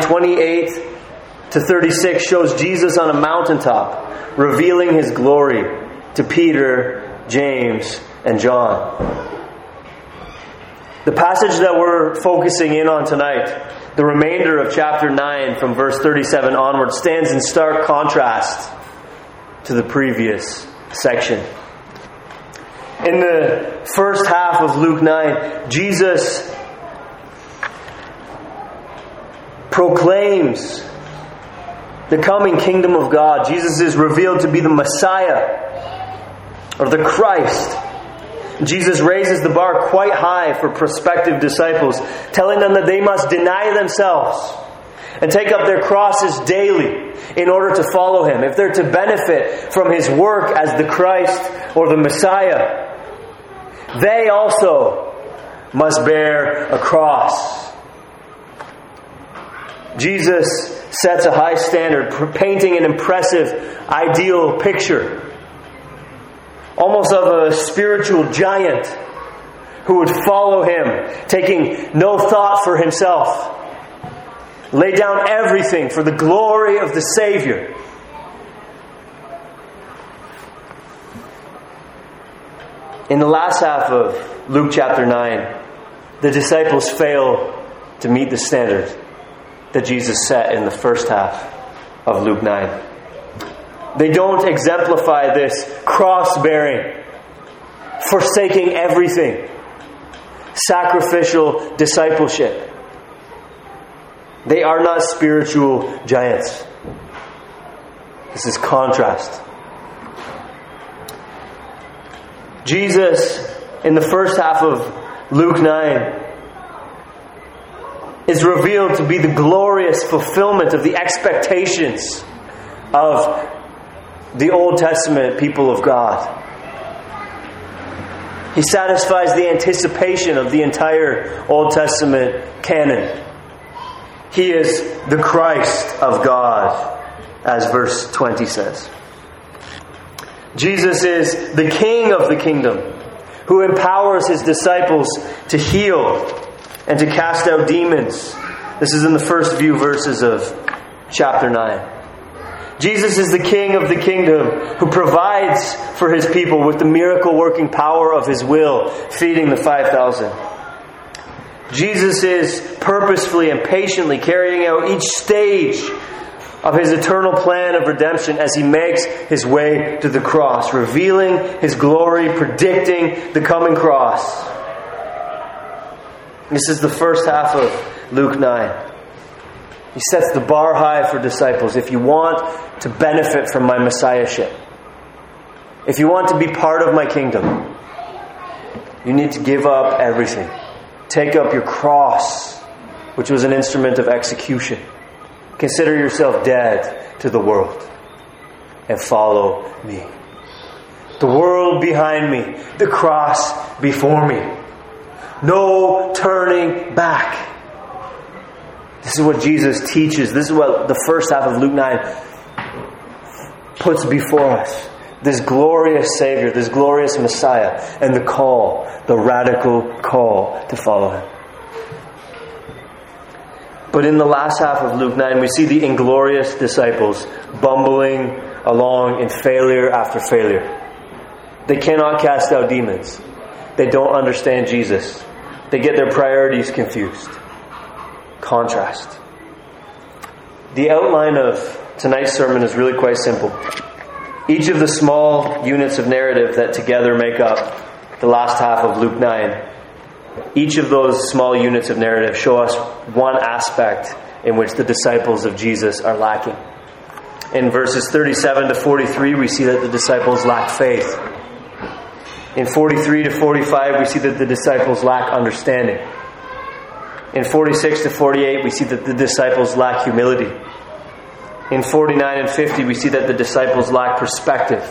28 to 36 shows Jesus on a mountaintop, revealing his glory to Peter, James, and John. The passage that we're focusing in on tonight, the remainder of chapter 9 from verse 37 onward, stands in stark contrast to the previous section. In the first half of Luke 9, Jesus proclaims the coming kingdom of God. Jesus is revealed to be the Messiah or the Christ. Jesus raises the bar quite high for prospective disciples, telling them that they must deny themselves and take up their crosses daily in order to follow him. If they're to benefit from his work as the Christ or the Messiah, they also must bear a cross. Jesus sets a high standard, painting an impressive, ideal picture. Almost of a spiritual giant who would follow him, taking no thought for himself. Lay down everything for the glory of the Savior. In the last half of Luke chapter 9, the disciples fail to meet the standard that Jesus set in the first half of Luke 9. They don't exemplify this cross bearing, forsaking everything, sacrificial discipleship. They are not spiritual giants. This is contrast. Jesus, in the first half of Luke 9, is revealed to be the glorious fulfillment of the expectations of the Old Testament people of God. He satisfies the anticipation of the entire Old Testament canon. He is the Christ of God, as verse 20 says. Jesus is the King of the kingdom who empowers his disciples to heal and to cast out demons. This is in the first few verses of chapter 9. Jesus is the King of the kingdom who provides for his people with the miracle working power of his will, feeding the 5,000. Jesus is purposefully and patiently carrying out each stage of his eternal plan of redemption as he makes his way to the cross, revealing his glory, predicting the coming cross. This is the first half of Luke 9. He sets the bar high for disciples. If you want to benefit from my messiahship, if you want to be part of my kingdom, you need to give up everything. Take up your cross, which was an instrument of execution. Consider yourself dead to the world and follow me. The world behind me, the cross before me. No turning back. This is what Jesus teaches. This is what the first half of Luke 9 puts before us. This glorious Savior, this glorious Messiah, and the call, the radical call to follow Him. But in the last half of Luke 9, we see the inglorious disciples bumbling along in failure after failure. They cannot cast out demons. They don't understand Jesus. They get their priorities confused. Contrast. The outline of tonight's sermon is really quite simple. Each of the small units of narrative that together make up the last half of Luke 9, each of those small units of narrative show us one aspect in which the disciples of Jesus are lacking. In verses 37 to 43, we see that the disciples lack faith. In 43 to 45, we see that the disciples lack understanding. In 46 to 48, we see that the disciples lack humility. In 49 and 50, we see that the disciples lack perspective.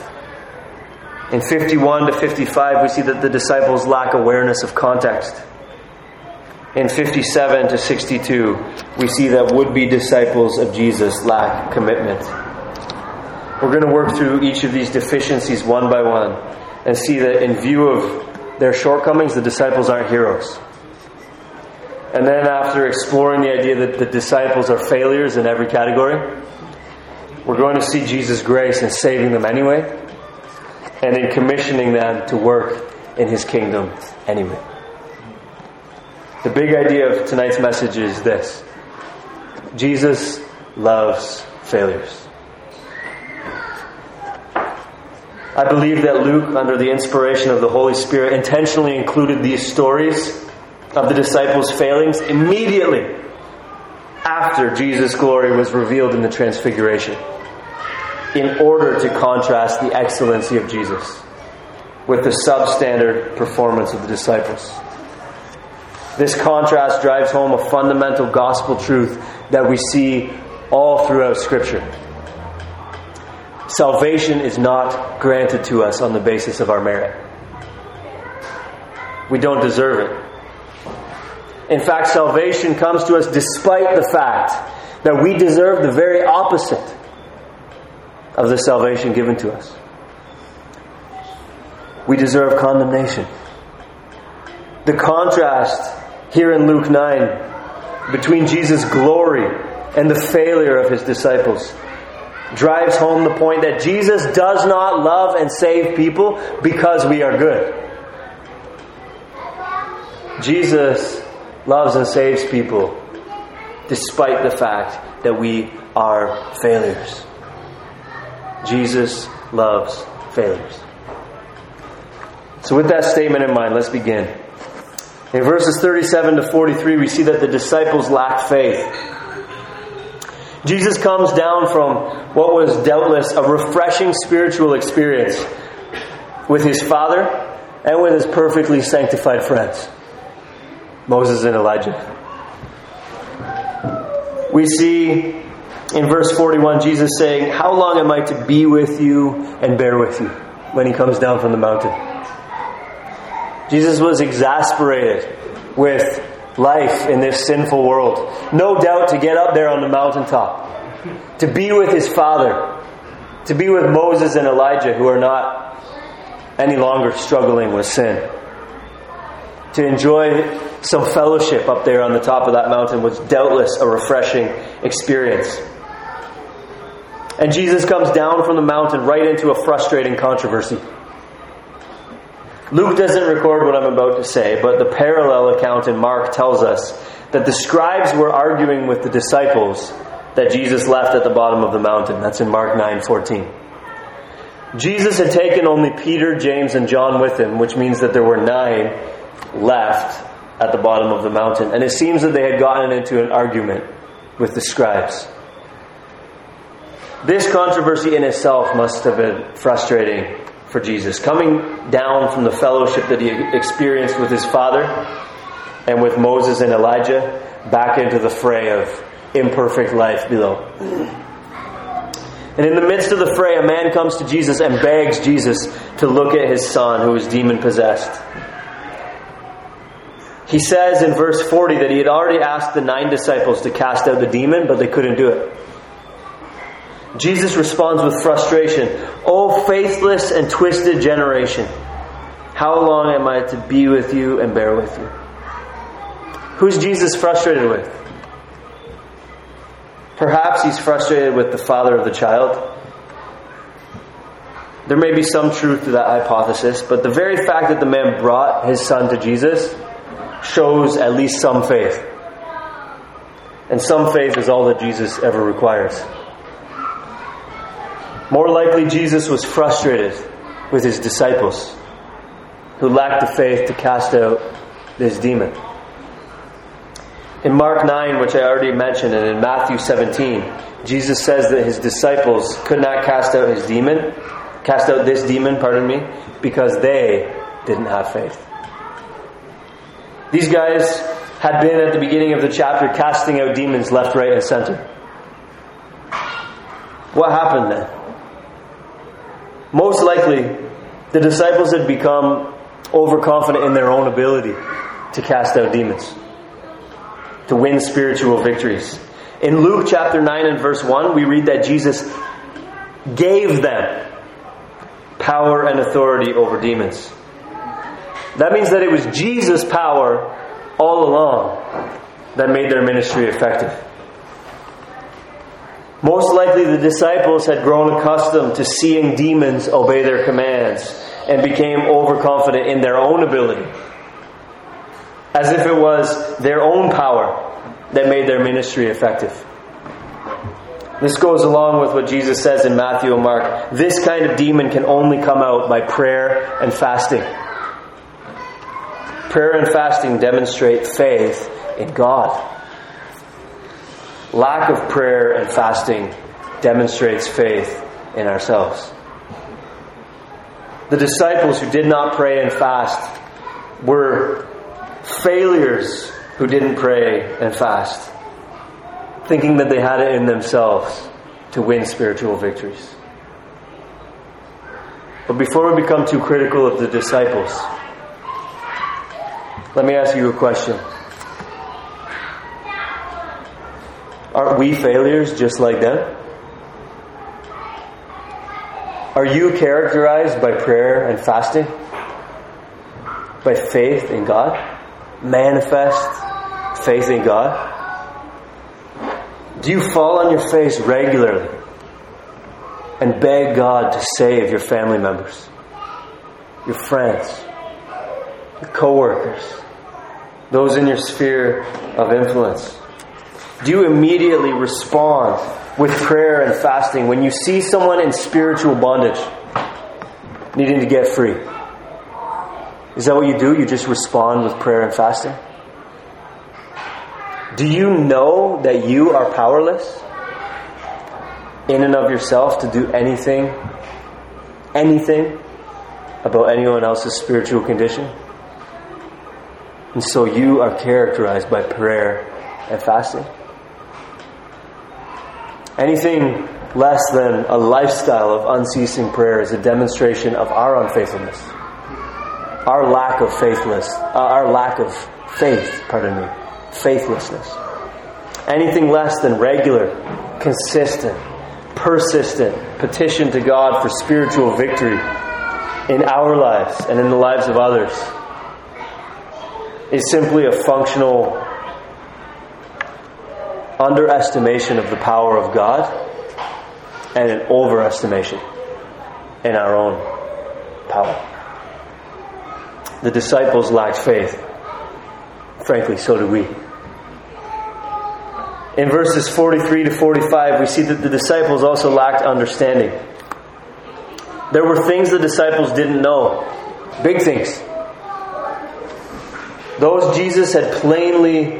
In 51 to 55, we see that the disciples lack awareness of context. In 57 to 62, we see that would be disciples of Jesus lack commitment. We're going to work through each of these deficiencies one by one and see that in view of their shortcomings, the disciples aren't heroes. And then, after exploring the idea that the disciples are failures in every category, we're going to see Jesus' grace in saving them anyway, and in commissioning them to work in his kingdom anyway. The big idea of tonight's message is this Jesus loves failures. I believe that Luke, under the inspiration of the Holy Spirit, intentionally included these stories of the disciples' failings immediately after Jesus' glory was revealed in the Transfiguration, in order to contrast the excellency of Jesus with the substandard performance of the disciples. This contrast drives home a fundamental gospel truth that we see all throughout Scripture. Salvation is not granted to us on the basis of our merit. We don't deserve it. In fact, salvation comes to us despite the fact that we deserve the very opposite of the salvation given to us. We deserve condemnation. The contrast here in Luke 9 between Jesus' glory and the failure of his disciples drives home the point that Jesus does not love and save people because we are good. Jesus loves and saves people despite the fact that we are failures. Jesus loves failures. So, with that statement in mind, let's begin. In verses 37 to 43, we see that the disciples lacked faith. Jesus comes down from what was doubtless a refreshing spiritual experience with his Father and with his perfectly sanctified friends, Moses and Elijah. We see in verse 41 Jesus saying, How long am I to be with you and bear with you? when he comes down from the mountain. Jesus was exasperated with life in this sinful world. No doubt to get up there on the mountaintop, to be with his Father, to be with Moses and Elijah, who are not any longer struggling with sin. To enjoy some fellowship up there on the top of that mountain was doubtless a refreshing experience. And Jesus comes down from the mountain right into a frustrating controversy. Luke doesn't record what I'm about to say, but the parallel account in Mark tells us that the scribes were arguing with the disciples that Jesus left at the bottom of the mountain. That's in Mark 9:14. Jesus had taken only Peter, James, and John with him, which means that there were 9 left at the bottom of the mountain. And it seems that they had gotten into an argument with the scribes. This controversy in itself must have been frustrating for Jesus, coming down from the fellowship that he experienced with his father and with Moses and Elijah back into the fray of imperfect life below. And in the midst of the fray, a man comes to Jesus and begs Jesus to look at his son who is demon possessed. He says in verse 40 that he had already asked the nine disciples to cast out the demon, but they couldn't do it. Jesus responds with frustration. Oh, faithless and twisted generation, how long am I to be with you and bear with you? Who's Jesus frustrated with? Perhaps he's frustrated with the father of the child. There may be some truth to that hypothesis, but the very fact that the man brought his son to Jesus shows at least some faith. And some faith is all that Jesus ever requires. More likely, Jesus was frustrated with his disciples who lacked the faith to cast out this demon. In Mark 9, which I already mentioned, and in Matthew 17, Jesus says that his disciples could not cast out his demon, cast out this demon, pardon me, because they didn't have faith. These guys had been at the beginning of the chapter casting out demons left, right, and center. What happened then? Most likely, the disciples had become overconfident in their own ability to cast out demons, to win spiritual victories. In Luke chapter 9 and verse 1, we read that Jesus gave them power and authority over demons. That means that it was Jesus' power all along that made their ministry effective. Most likely, the disciples had grown accustomed to seeing demons obey their commands and became overconfident in their own ability, as if it was their own power that made their ministry effective. This goes along with what Jesus says in Matthew and Mark. This kind of demon can only come out by prayer and fasting. Prayer and fasting demonstrate faith in God. Lack of prayer and fasting demonstrates faith in ourselves. The disciples who did not pray and fast were failures who didn't pray and fast, thinking that they had it in themselves to win spiritual victories. But before we become too critical of the disciples, let me ask you a question. Aren't we failures just like them? Are you characterized by prayer and fasting? By faith in God? Manifest faith in God? Do you fall on your face regularly and beg God to save your family members, your friends, your coworkers, those in your sphere of influence? Do you immediately respond with prayer and fasting when you see someone in spiritual bondage needing to get free? Is that what you do? You just respond with prayer and fasting? Do you know that you are powerless in and of yourself to do anything, anything about anyone else's spiritual condition? And so you are characterized by prayer and fasting. Anything less than a lifestyle of unceasing prayer is a demonstration of our unfaithfulness, our lack of faithless, uh, our lack of faith. Pardon me, faithlessness. Anything less than regular, consistent, persistent petition to God for spiritual victory in our lives and in the lives of others is simply a functional underestimation of the power of God and an overestimation in our own power. The disciples lacked faith. Frankly, so do we. In verses 43 to 45, we see that the disciples also lacked understanding. There were things the disciples didn't know, big things. Those Jesus had plainly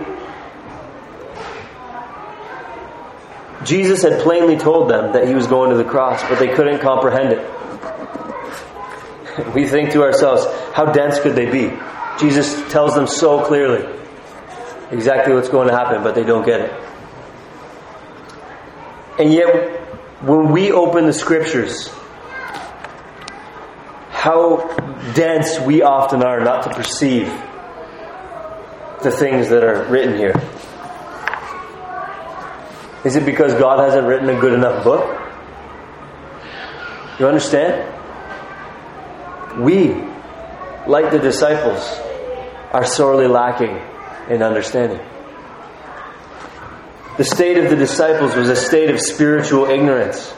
Jesus had plainly told them that he was going to the cross, but they couldn't comprehend it. We think to ourselves, how dense could they be? Jesus tells them so clearly exactly what's going to happen, but they don't get it. And yet, when we open the scriptures, how dense we often are not to perceive the things that are written here. Is it because God hasn't written a good enough book? You understand? We, like the disciples, are sorely lacking in understanding. The state of the disciples was a state of spiritual ignorance.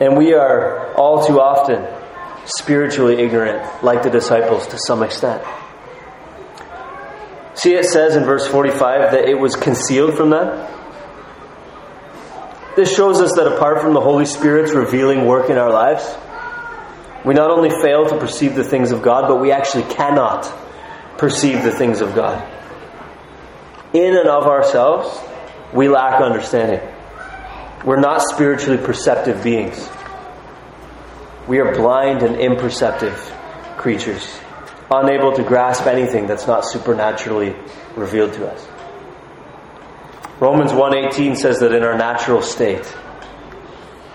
And we are all too often spiritually ignorant, like the disciples to some extent. See, it says in verse 45 that it was concealed from them. This shows us that apart from the Holy Spirit's revealing work in our lives, we not only fail to perceive the things of God, but we actually cannot perceive the things of God. In and of ourselves, we lack understanding. We're not spiritually perceptive beings. We are blind and imperceptive creatures, unable to grasp anything that's not supernaturally revealed to us. Romans 1:18 says that in our natural state,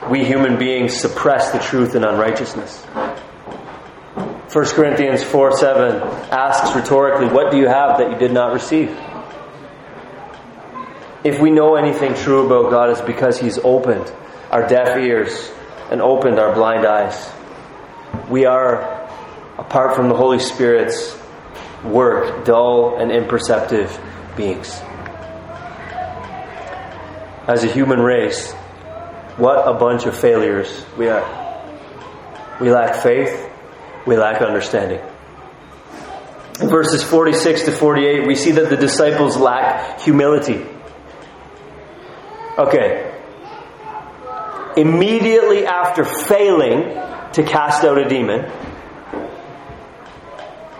we human beings suppress the truth in unrighteousness. 1 Corinthians 4 7 asks rhetorically, What do you have that you did not receive? If we know anything true about God, it's because He's opened our deaf ears and opened our blind eyes. We are, apart from the Holy Spirit's work, dull and imperceptive beings. As a human race, what a bunch of failures we are. We lack faith, we lack understanding. In verses 46 to 48, we see that the disciples lack humility. Okay. Immediately after failing to cast out a demon,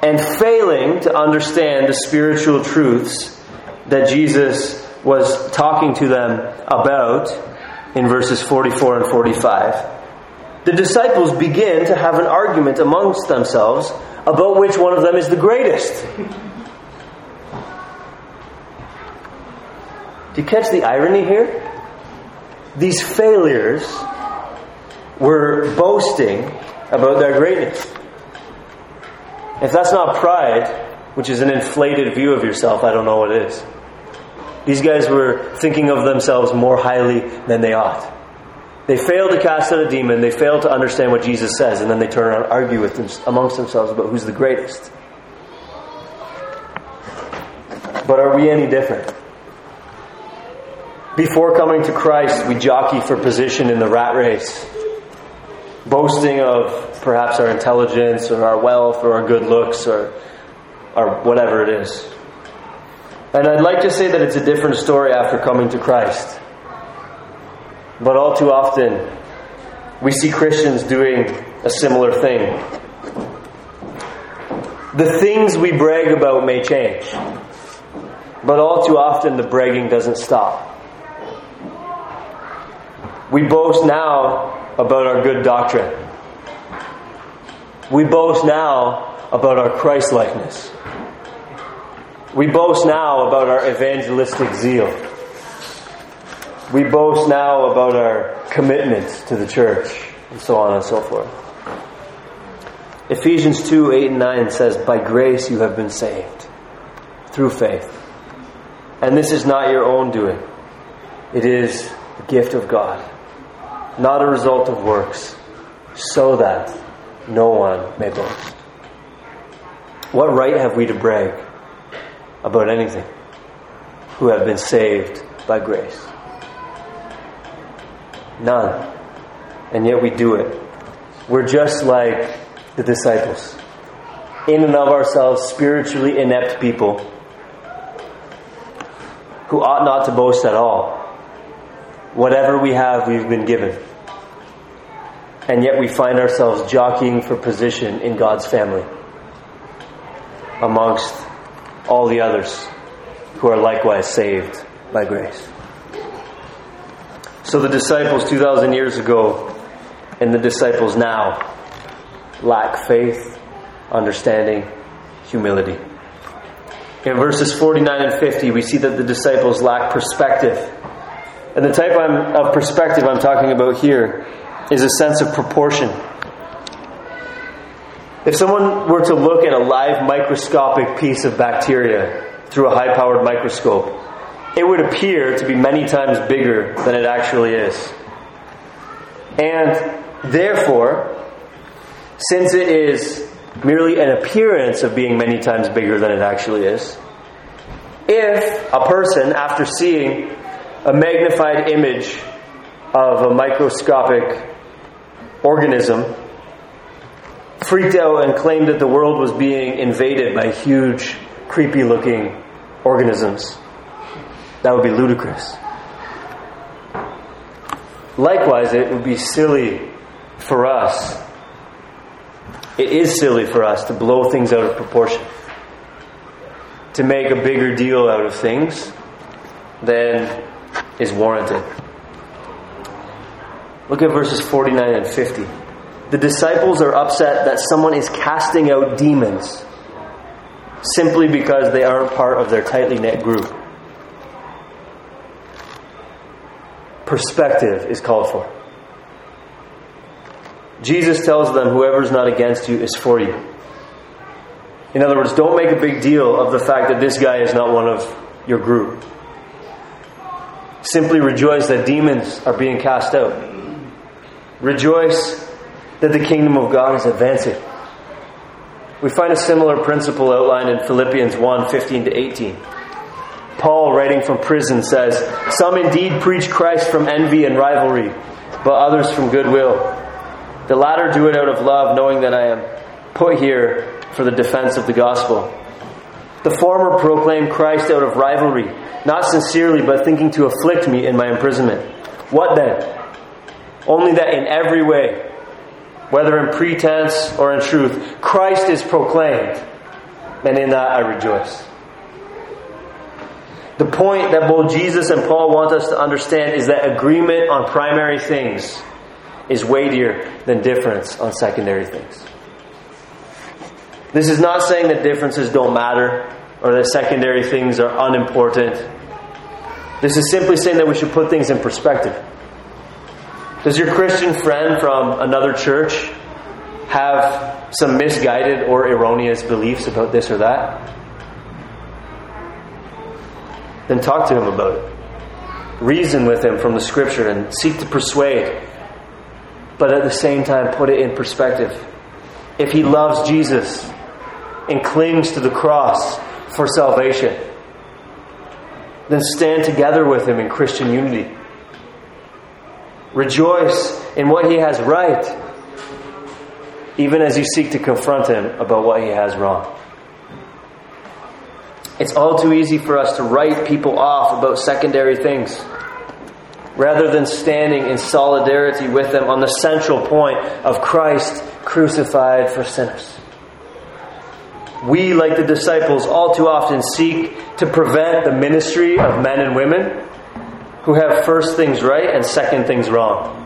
and failing to understand the spiritual truths that Jesus was talking to them about in verses 44 and 45, the disciples begin to have an argument amongst themselves about which one of them is the greatest. Do you catch the irony here? These failures were boasting about their greatness. If that's not pride, which is an inflated view of yourself, I don't know what is. These guys were thinking of themselves more highly than they ought. They fail to cast out a demon, they fail to understand what Jesus says, and then they turn around and argue with them, amongst themselves about who's the greatest. But are we any different? Before coming to Christ, we jockey for position in the rat race, boasting of perhaps our intelligence or our wealth or our good looks or, or whatever it is. And I'd like to say that it's a different story after coming to Christ. But all too often, we see Christians doing a similar thing. The things we brag about may change, but all too often the bragging doesn't stop. We boast now about our good doctrine. We boast now about our Christ likeness. We boast now about our evangelistic zeal. We boast now about our commitment to the church, and so on and so forth. Ephesians 2 8 and 9 says, By grace you have been saved, through faith. And this is not your own doing, it is the gift of God, not a result of works, so that no one may boast. What right have we to brag? About anything who have been saved by grace. None. And yet we do it. We're just like the disciples. In and of ourselves, spiritually inept people who ought not to boast at all. Whatever we have, we've been given. And yet we find ourselves jockeying for position in God's family amongst all the others who are likewise saved by grace. So the disciples 2,000 years ago and the disciples now lack faith, understanding, humility. In verses 49 and 50, we see that the disciples lack perspective. And the type of perspective I'm talking about here is a sense of proportion. If someone were to look at a live microscopic piece of bacteria through a high powered microscope, it would appear to be many times bigger than it actually is. And therefore, since it is merely an appearance of being many times bigger than it actually is, if a person, after seeing a magnified image of a microscopic organism, freaked out and claimed that the world was being invaded by huge, creepy looking organisms. That would be ludicrous. Likewise, it would be silly for us. It is silly for us to blow things out of proportion, to make a bigger deal out of things than is warranted. Look at verses 49 and 50 the disciples are upset that someone is casting out demons simply because they aren't part of their tightly knit group. Perspective is called for. Jesus tells them, Whoever's not against you is for you. In other words, don't make a big deal of the fact that this guy is not one of your group. Simply rejoice that demons are being cast out. Rejoice that the kingdom of God is advancing. We find a similar principle outlined in Philippians 1 15 to 18. Paul, writing from prison, says, Some indeed preach Christ from envy and rivalry, but others from goodwill. The latter do it out of love, knowing that I am put here for the defense of the gospel. The former proclaim Christ out of rivalry, not sincerely, but thinking to afflict me in my imprisonment. What then? Only that in every way, whether in pretense or in truth, Christ is proclaimed, and in that I rejoice. The point that both Jesus and Paul want us to understand is that agreement on primary things is weightier than difference on secondary things. This is not saying that differences don't matter or that secondary things are unimportant. This is simply saying that we should put things in perspective. Does your Christian friend from another church have some misguided or erroneous beliefs about this or that? Then talk to him about it. Reason with him from the scripture and seek to persuade. But at the same time, put it in perspective. If he loves Jesus and clings to the cross for salvation, then stand together with him in Christian unity. Rejoice in what he has right, even as you seek to confront him about what he has wrong. It's all too easy for us to write people off about secondary things rather than standing in solidarity with them on the central point of Christ crucified for sinners. We, like the disciples, all too often seek to prevent the ministry of men and women who have first things right and second things wrong.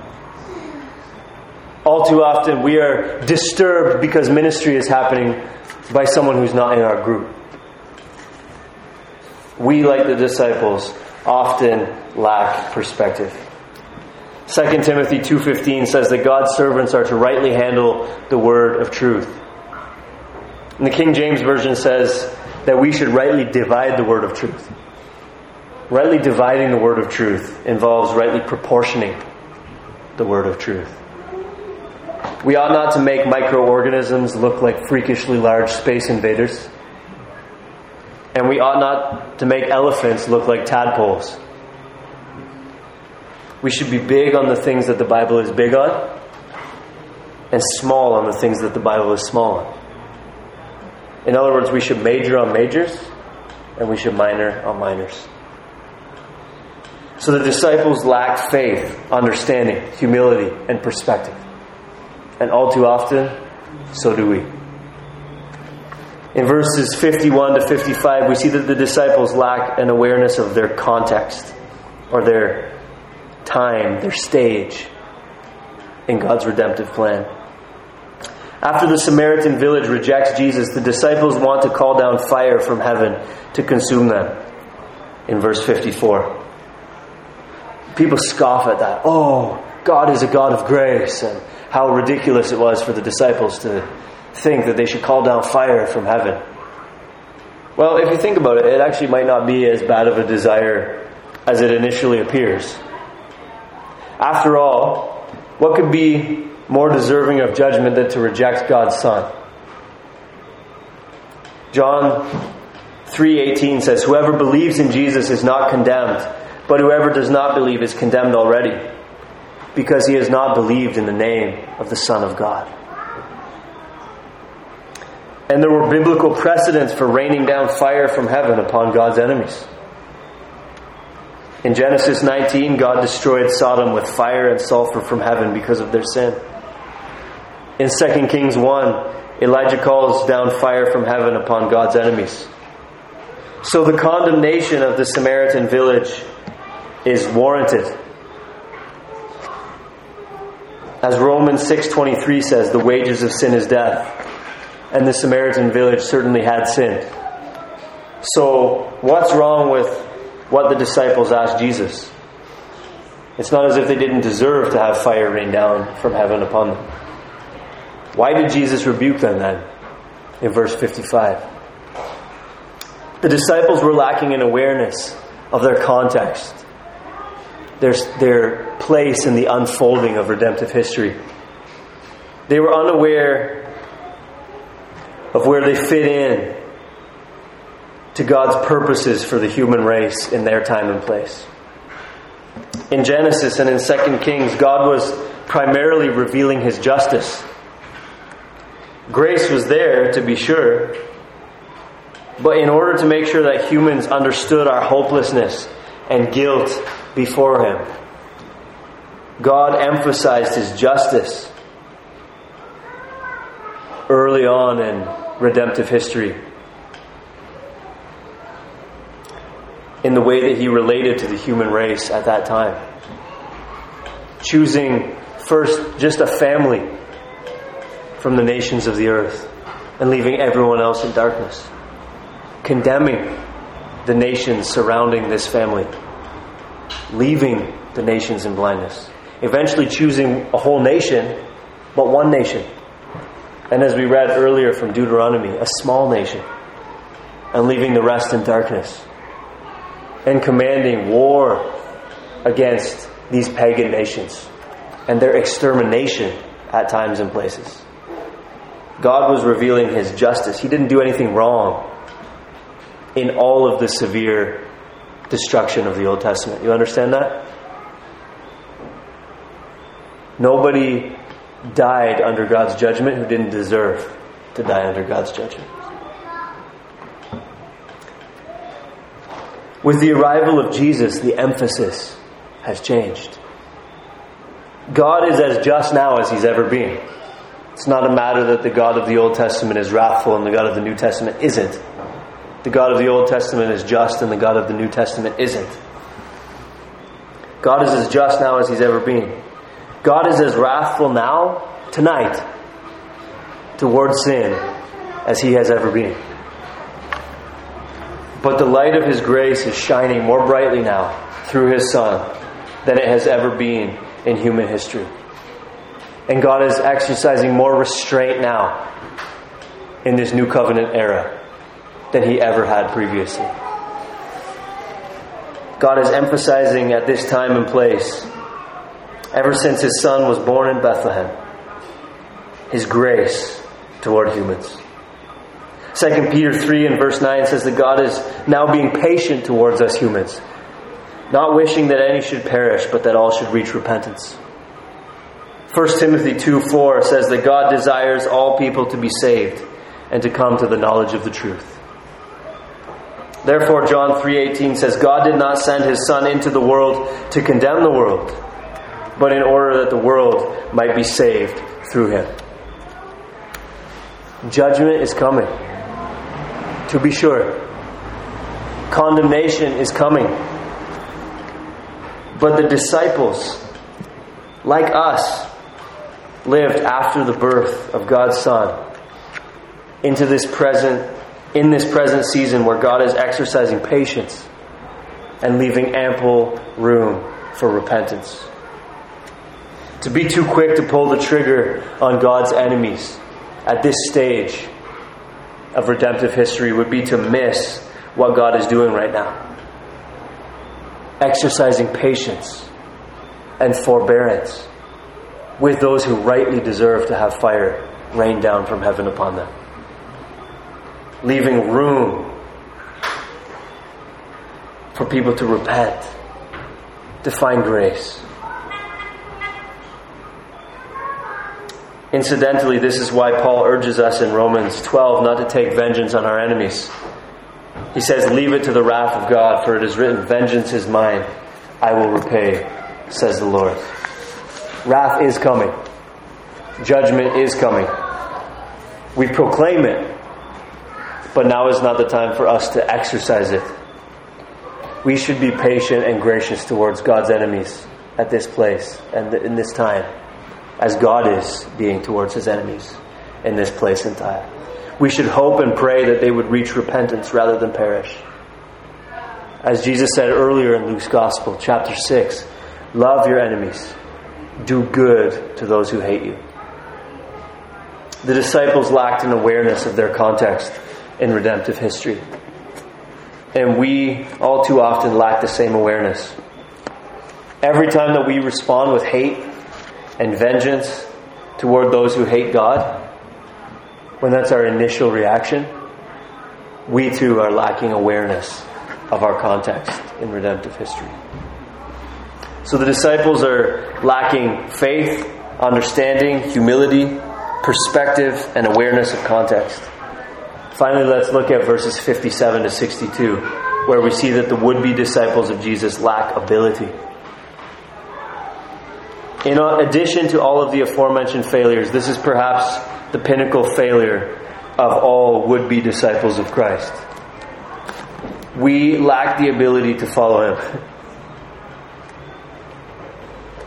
All too often, we are disturbed because ministry is happening by someone who's not in our group. We, like the disciples, often lack perspective. 2 Timothy 2:15 says that God's servants are to rightly handle the word of truth. And the King James version says that we should rightly divide the word of truth. Rightly dividing the word of truth involves rightly proportioning the word of truth. We ought not to make microorganisms look like freakishly large space invaders. And we ought not to make elephants look like tadpoles. We should be big on the things that the Bible is big on, and small on the things that the Bible is small on. In other words, we should major on majors, and we should minor on minors. So the disciples lacked faith, understanding, humility, and perspective. And all too often, so do we. In verses 51 to 55, we see that the disciples lack an awareness of their context or their time, their stage in God's redemptive plan. After the Samaritan village rejects Jesus, the disciples want to call down fire from heaven to consume them. In verse 54, people scoff at that. Oh, God is a God of grace, and how ridiculous it was for the disciples to think that they should call down fire from heaven. Well, if you think about it, it actually might not be as bad of a desire as it initially appears. After all, what could be more deserving of judgment than to reject God's Son? John 3:18 says, "Whoever believes in Jesus is not condemned, but whoever does not believe is condemned already, because he has not believed in the name of the Son of God." And there were biblical precedents for raining down fire from heaven upon God's enemies. In Genesis 19, God destroyed Sodom with fire and sulfur from heaven because of their sin. In 2 Kings 1, Elijah calls down fire from heaven upon God's enemies. So the condemnation of the Samaritan village is warranted. As Romans 6:23 says, the wages of sin is death and the Samaritan village certainly had sinned. So, what's wrong with what the disciples asked Jesus? It's not as if they didn't deserve to have fire rain down from heaven upon them. Why did Jesus rebuke them then? In verse 55. The disciples were lacking in awareness of their context, their, their place in the unfolding of redemptive history. They were unaware of where they fit in to God's purposes for the human race in their time and place. In Genesis and in 2 Kings, God was primarily revealing his justice. Grace was there, to be sure, but in order to make sure that humans understood our hopelessness and guilt before him, God emphasized his justice early on in redemptive history. In the way that he related to the human race at that time. Choosing first just a family from the nations of the earth and leaving everyone else in darkness. Condemning the nations surrounding this family. Leaving the nations in blindness. Eventually choosing a whole nation, but one nation and as we read earlier from Deuteronomy, a small nation, and leaving the rest in darkness, and commanding war against these pagan nations and their extermination at times and places. God was revealing his justice. He didn't do anything wrong in all of the severe destruction of the Old Testament. You understand that? Nobody died under God's judgment who didn't deserve to die under God's judgment. With the arrival of Jesus, the emphasis has changed. God is as just now as he's ever been. It's not a matter that the God of the Old Testament is wrathful and the God of the New Testament isn't. The God of the Old Testament is just and the God of the New Testament isn't. God is as just now as he's ever been. God is as wrathful now, tonight, towards sin as he has ever been. But the light of his grace is shining more brightly now through his Son than it has ever been in human history. And God is exercising more restraint now in this new covenant era than he ever had previously. God is emphasizing at this time and place ever since his son was born in Bethlehem, his grace toward humans. 2 Peter 3 and verse 9 says that God is now being patient towards us humans, not wishing that any should perish, but that all should reach repentance. 1 Timothy 2 4 says that God desires all people to be saved and to come to the knowledge of the truth. Therefore John 3:18 says God did not send his son into the world to condemn the world but in order that the world might be saved through him. Judgment is coming. To be sure. Condemnation is coming. But the disciples, like us, lived after the birth of God's Son into this present in this present season where God is exercising patience and leaving ample room for repentance. To be too quick to pull the trigger on God's enemies at this stage of redemptive history would be to miss what God is doing right now. Exercising patience and forbearance with those who rightly deserve to have fire rain down from heaven upon them. Leaving room for people to repent, to find grace. Incidentally, this is why Paul urges us in Romans 12 not to take vengeance on our enemies. He says, Leave it to the wrath of God, for it is written, Vengeance is mine, I will repay, says the Lord. Wrath is coming, judgment is coming. We proclaim it, but now is not the time for us to exercise it. We should be patient and gracious towards God's enemies at this place and in this time as God is being towards his enemies in this place and time. We should hope and pray that they would reach repentance rather than perish. As Jesus said earlier in Luke's Gospel, chapter 6, love your enemies, do good to those who hate you. The disciples lacked an awareness of their context in redemptive history. And we all too often lack the same awareness. Every time that we respond with hate and vengeance toward those who hate God, when that's our initial reaction, we too are lacking awareness of our context in redemptive history. So the disciples are lacking faith, understanding, humility, perspective, and awareness of context. Finally, let's look at verses 57 to 62, where we see that the would be disciples of Jesus lack ability. In addition to all of the aforementioned failures, this is perhaps the pinnacle failure of all would be disciples of Christ. We lack the ability to follow Him.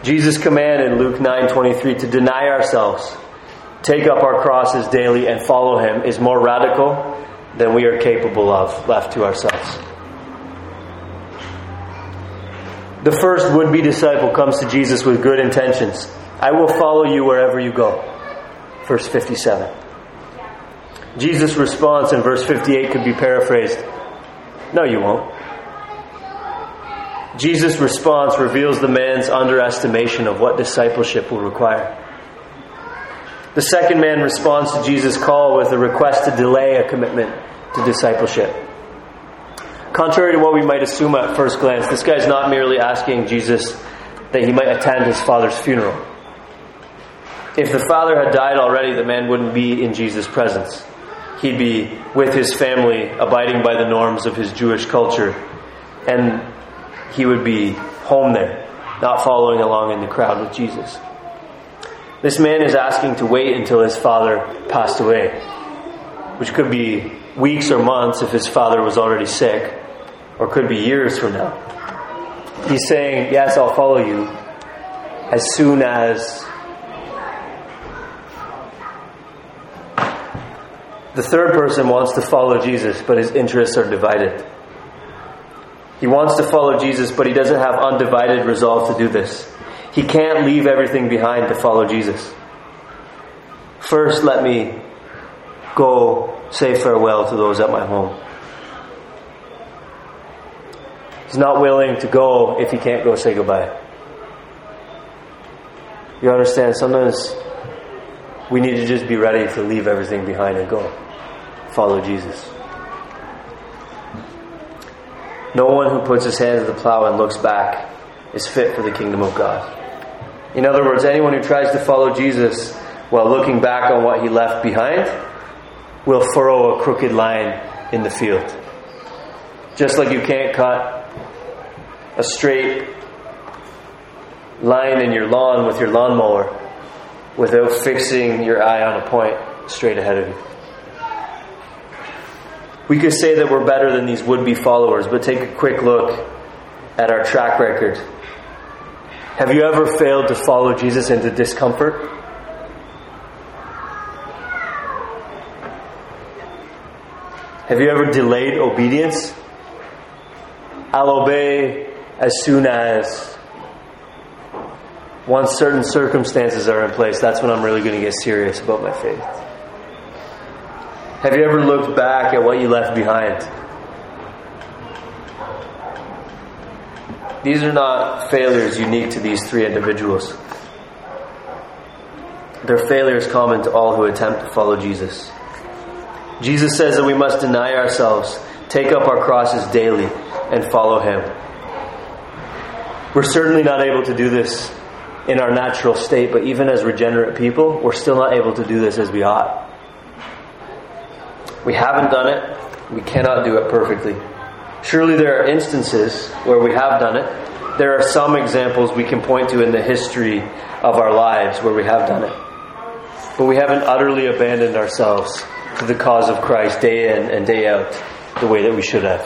Jesus' command in Luke 9:23 to deny ourselves, take up our crosses daily and follow him is more radical than we are capable of left to ourselves. The first would-be disciple comes to Jesus with good intentions. I will follow you wherever you go. Verse 57. Jesus' response in verse 58 could be paraphrased, No, you won't. Jesus' response reveals the man's underestimation of what discipleship will require. The second man responds to Jesus' call with a request to delay a commitment to discipleship. Contrary to what we might assume at first glance, this guy is not merely asking Jesus that he might attend his father's funeral. If the father had died already, the man wouldn't be in Jesus' presence. He'd be with his family, abiding by the norms of his Jewish culture. And he would be home there, not following along in the crowd with Jesus. This man is asking to wait until his father passed away, which could be weeks or months if his father was already sick, or could be years from now. He's saying, Yes, I'll follow you as soon as the third person wants to follow Jesus, but his interests are divided. He wants to follow Jesus, but he doesn't have undivided resolve to do this. He can't leave everything behind to follow Jesus. First, let me go say farewell to those at my home. He's not willing to go if he can't go say goodbye. You understand? Sometimes we need to just be ready to leave everything behind and go. Follow Jesus. No one who puts his hand to the plow and looks back is fit for the kingdom of God. In other words, anyone who tries to follow Jesus while looking back on what he left behind will furrow a crooked line in the field. Just like you can't cut a straight line in your lawn with your lawnmower without fixing your eye on a point straight ahead of you. We could say that we're better than these would be followers, but take a quick look at our track record. Have you ever failed to follow Jesus into discomfort? Have you ever delayed obedience? I'll obey as soon as once certain circumstances are in place, that's when I'm really going to get serious about my faith. Have you ever looked back at what you left behind? These are not failures unique to these three individuals. They're failures common to all who attempt to follow Jesus. Jesus says that we must deny ourselves, take up our crosses daily, and follow Him. We're certainly not able to do this in our natural state, but even as regenerate people, we're still not able to do this as we ought. We haven't done it. We cannot do it perfectly. Surely there are instances where we have done it. There are some examples we can point to in the history of our lives where we have done it. But we haven't utterly abandoned ourselves to the cause of Christ day in and day out the way that we should have.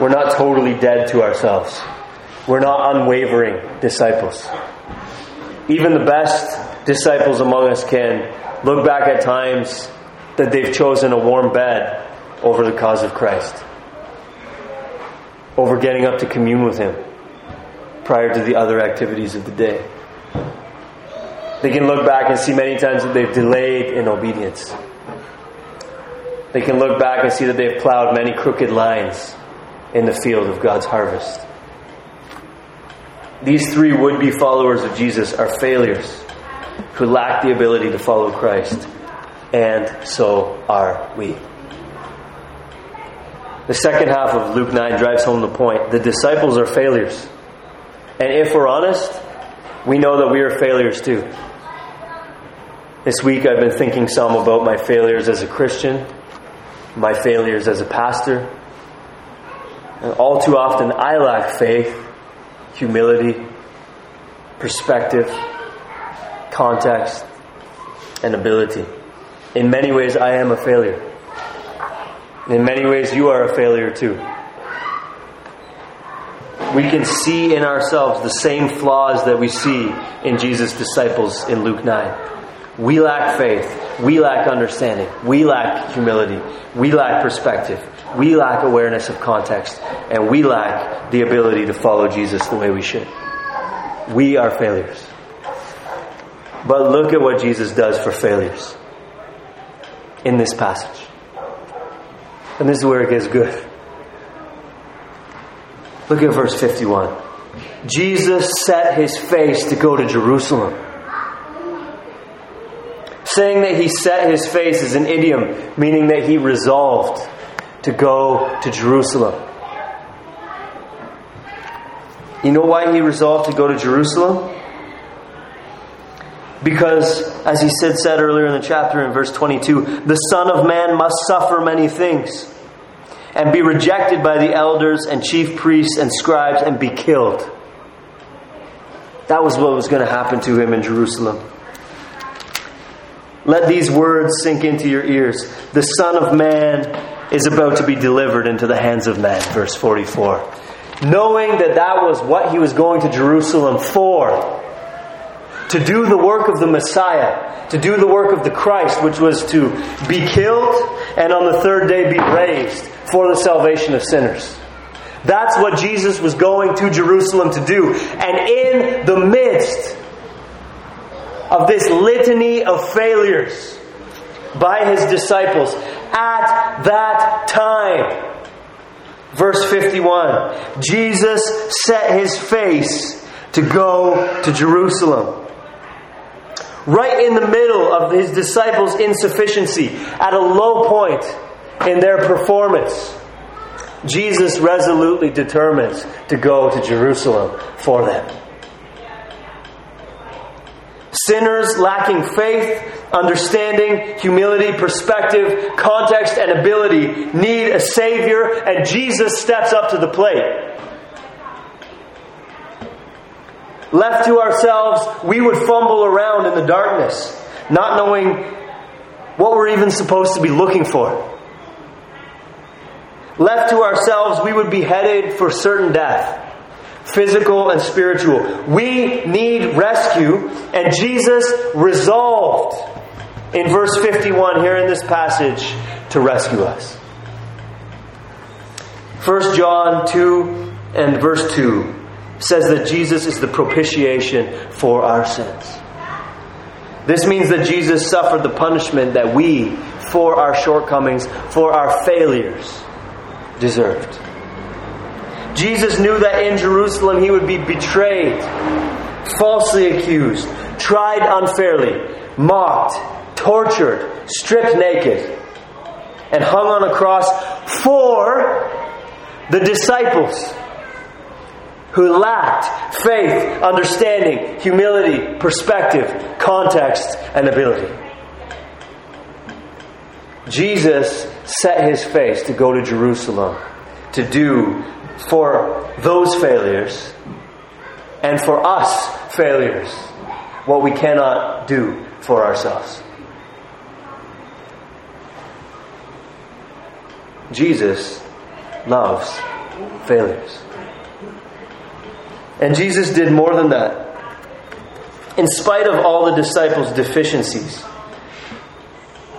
We're not totally dead to ourselves. We're not unwavering disciples. Even the best disciples among us can look back at times that they've chosen a warm bed over the cause of Christ, over getting up to commune with Him prior to the other activities of the day. They can look back and see many times that they've delayed in obedience. They can look back and see that they've plowed many crooked lines in the field of God's harvest. These three would be followers of Jesus are failures who lack the ability to follow Christ and so are we. The second half of Luke 9 drives home the point. The disciples are failures. And if we're honest, we know that we are failures too. This week I've been thinking some about my failures as a Christian, my failures as a pastor. And all too often I lack faith, humility, perspective, context, and ability. In many ways, I am a failure. In many ways, you are a failure too. We can see in ourselves the same flaws that we see in Jesus' disciples in Luke 9. We lack faith. We lack understanding. We lack humility. We lack perspective. We lack awareness of context. And we lack the ability to follow Jesus the way we should. We are failures. But look at what Jesus does for failures in this passage. And this is where it gets good. Look at verse 51. Jesus set his face to go to Jerusalem. Saying that he set his face is an idiom, meaning that he resolved to go to Jerusalem. You know why he resolved to go to Jerusalem? Because, as he said, said earlier in the chapter in verse 22, the Son of Man must suffer many things and be rejected by the elders and chief priests and scribes and be killed. That was what was going to happen to him in Jerusalem. Let these words sink into your ears. The Son of Man is about to be delivered into the hands of men. Verse 44 knowing that that was what he was going to Jerusalem for. To do the work of the Messiah, to do the work of the Christ, which was to be killed and on the third day be raised for the salvation of sinners. That's what Jesus was going to Jerusalem to do. And in the midst of this litany of failures by his disciples, at that time, Verse 51 Jesus set his face to go to Jerusalem. Right in the middle of his disciples' insufficiency, at a low point in their performance, Jesus resolutely determines to go to Jerusalem for them. Sinners lacking faith understanding, humility, perspective, context, and ability need a Savior, and Jesus steps up to the plate. Left to ourselves, we would fumble around in the darkness, not knowing what we're even supposed to be looking for. Left to ourselves, we would be headed for certain death physical and spiritual. We need rescue, and Jesus resolved in verse 51 here in this passage to rescue us. 1 John 2 and verse 2 says that Jesus is the propitiation for our sins. This means that Jesus suffered the punishment that we, for our shortcomings, for our failures, deserved. Jesus knew that in Jerusalem he would be betrayed, falsely accused, tried unfairly, mocked, tortured, stripped naked, and hung on a cross for the disciples who lacked faith, understanding, humility, perspective, context, and ability. Jesus set his face to go to Jerusalem to do for those failures and for us failures what we cannot do for ourselves. Jesus loves failures. And Jesus did more than that. In spite of all the disciples' deficiencies,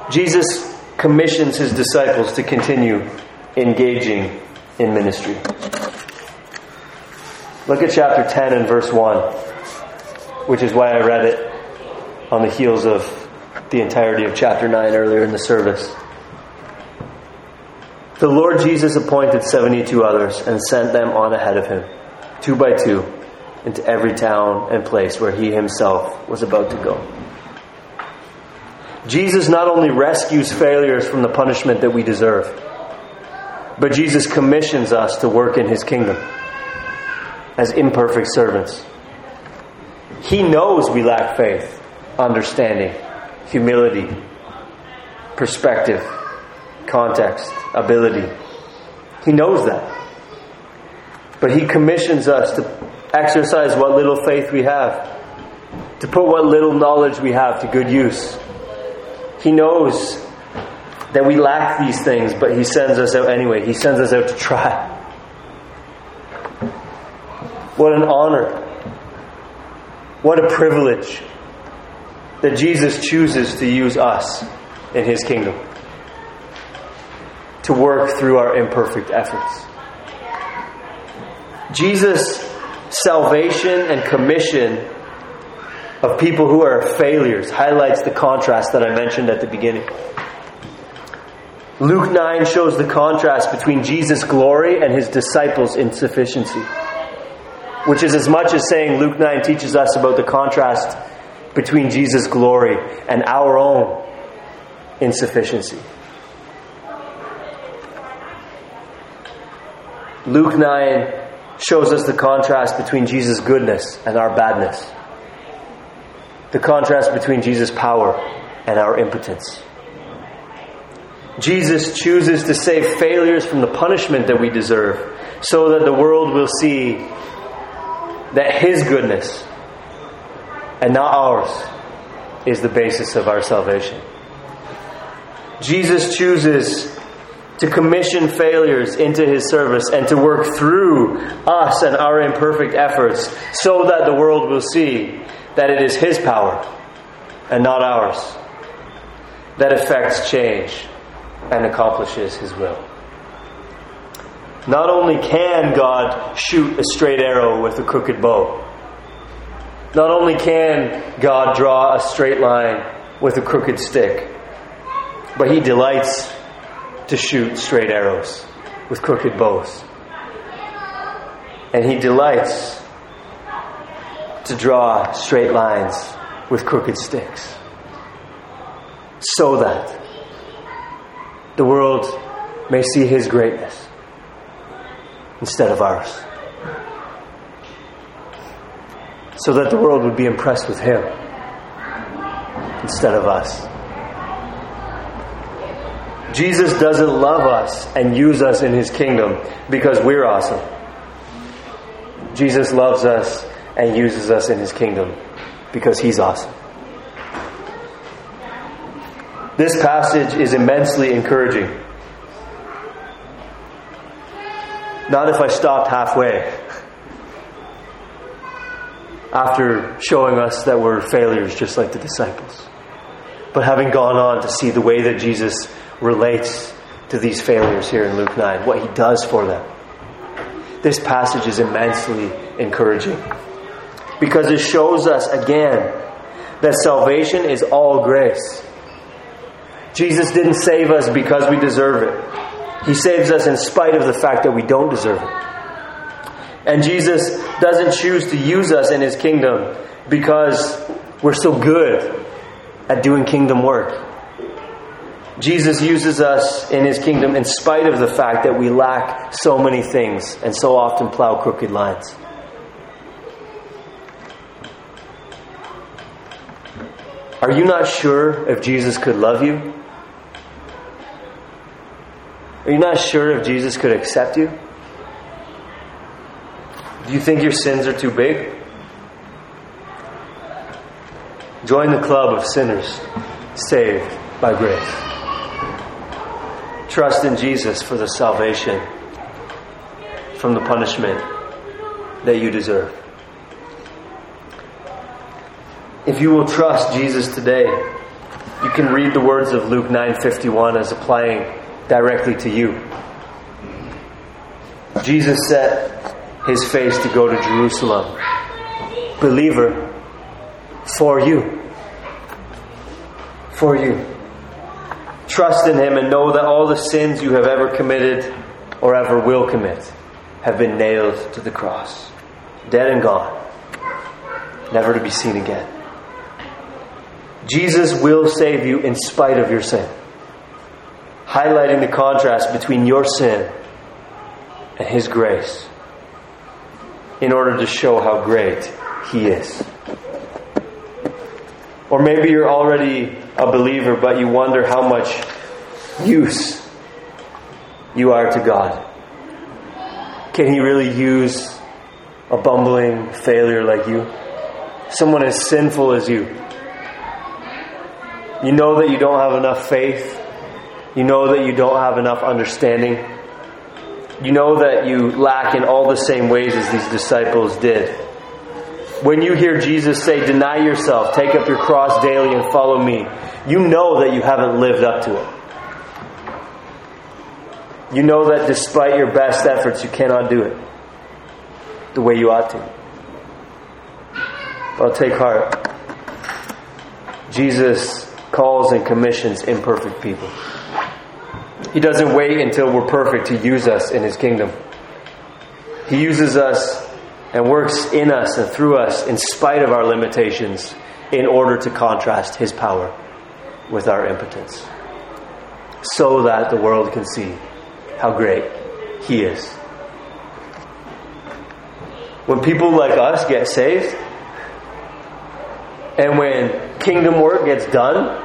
Jesus commissions his disciples to continue engaging in ministry. Look at chapter 10 and verse 1, which is why I read it on the heels of the entirety of chapter 9 earlier in the service. The Lord Jesus appointed 72 others and sent them on ahead of him, two by two, into every town and place where he himself was about to go. Jesus not only rescues failures from the punishment that we deserve, But Jesus commissions us to work in his kingdom as imperfect servants. He knows we lack faith, understanding, humility, perspective, context, ability. He knows that. But He commissions us to exercise what little faith we have, to put what little knowledge we have to good use. He knows that we lack these things, but He sends us out anyway. He sends us out to try. What an honor. What a privilege that Jesus chooses to use us in His kingdom to work through our imperfect efforts. Jesus' salvation and commission of people who are failures highlights the contrast that I mentioned at the beginning. Luke 9 shows the contrast between Jesus' glory and his disciples' insufficiency, which is as much as saying Luke 9 teaches us about the contrast between Jesus' glory and our own insufficiency. Luke 9 shows us the contrast between Jesus' goodness and our badness. The contrast between Jesus' power and our impotence. Jesus chooses to save failures from the punishment that we deserve so that the world will see that His goodness and not ours is the basis of our salvation. Jesus chooses to commission failures into his service and to work through us and our imperfect efforts so that the world will see that it is his power and not ours that affects change and accomplishes his will. Not only can God shoot a straight arrow with a crooked bow, not only can God draw a straight line with a crooked stick, but he delights to shoot straight arrows with crooked bows. And he delights to draw straight lines with crooked sticks. So that the world may see his greatness instead of ours. So that the world would be impressed with him instead of us. Jesus doesn't love us and use us in his kingdom because we're awesome. Jesus loves us and uses us in his kingdom because he's awesome. This passage is immensely encouraging. Not if I stopped halfway after showing us that we're failures just like the disciples, but having gone on to see the way that Jesus relates to these failures here in Luke 9, what he does for them. This passage is immensely encouraging because it shows us again that salvation is all grace. Jesus didn't save us because we deserve it. He saves us in spite of the fact that we don't deserve it. And Jesus doesn't choose to use us in his kingdom because we're so good at doing kingdom work. Jesus uses us in his kingdom in spite of the fact that we lack so many things and so often plow crooked lines. Are you not sure if Jesus could love you? Are you not sure if Jesus could accept you? Do you think your sins are too big? Join the club of sinners saved by grace. Trust in Jesus for the salvation from the punishment that you deserve. If you will trust Jesus today, you can read the words of Luke 9:51 as applying directly to you. Jesus set his face to go to Jerusalem. Believer, for you. For you. Trust in Him and know that all the sins you have ever committed or ever will commit have been nailed to the cross. Dead and gone. Never to be seen again. Jesus will save you in spite of your sin. Highlighting the contrast between your sin and His grace in order to show how great He is. Or maybe you're already a believer, but you wonder how much use you are to God. Can He really use a bumbling failure like you? Someone as sinful as you. You know that you don't have enough faith. You know that you don't have enough understanding. You know that you lack in all the same ways as these disciples did. When you hear Jesus say, Deny yourself, take up your cross daily, and follow me, you know that you haven't lived up to it. You know that despite your best efforts, you cannot do it the way you ought to. But take heart. Jesus calls and commissions imperfect people. He doesn't wait until we're perfect to use us in His kingdom. He uses us and works in us and through us in spite of our limitations in order to contrast His power with our impotence. So that the world can see how great He is. When people like us get saved, and when kingdom work gets done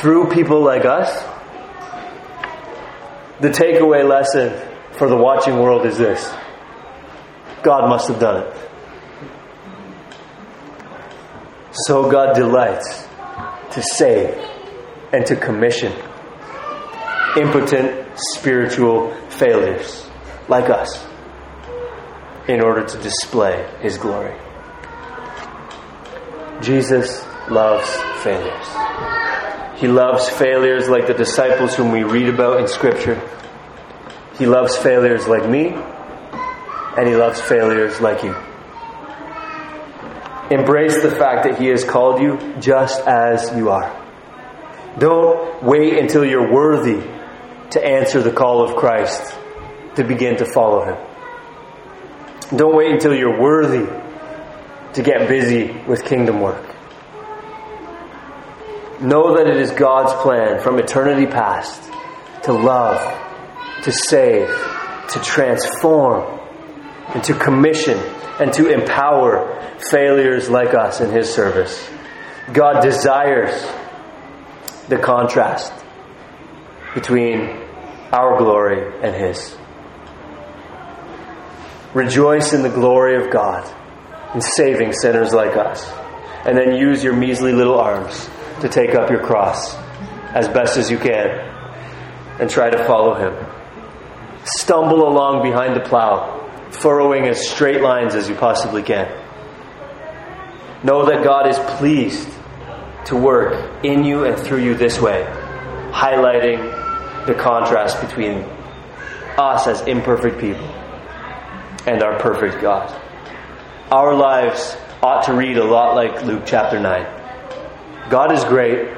through people like us, the takeaway lesson for the watching world is this God must have done it. So God delights to save and to commission impotent spiritual failures like us in order to display His glory. Jesus loves failures. He loves failures like the disciples whom we read about in Scripture. He loves failures like me, and He loves failures like you. Embrace the fact that He has called you just as you are. Don't wait until you're worthy to answer the call of Christ to begin to follow Him. Don't wait until you're worthy to get busy with kingdom work. Know that it is God's plan from eternity past to love, to save, to transform, and to commission and to empower failures like us in His service. God desires the contrast between our glory and His. Rejoice in the glory of God in saving sinners like us. And then use your measly little arms to take up your cross as best as you can and try to follow Him. Stumble along behind the plow, furrowing as straight lines as you possibly can. Know that God is pleased to work in you and through you this way, highlighting the contrast between us as imperfect people and our perfect God. Our lives ought to read a lot like Luke chapter 9. God is great,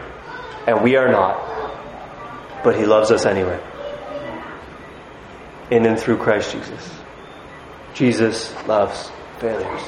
and we are not, but He loves us anyway. In and through Christ Jesus. Jesus loves failures.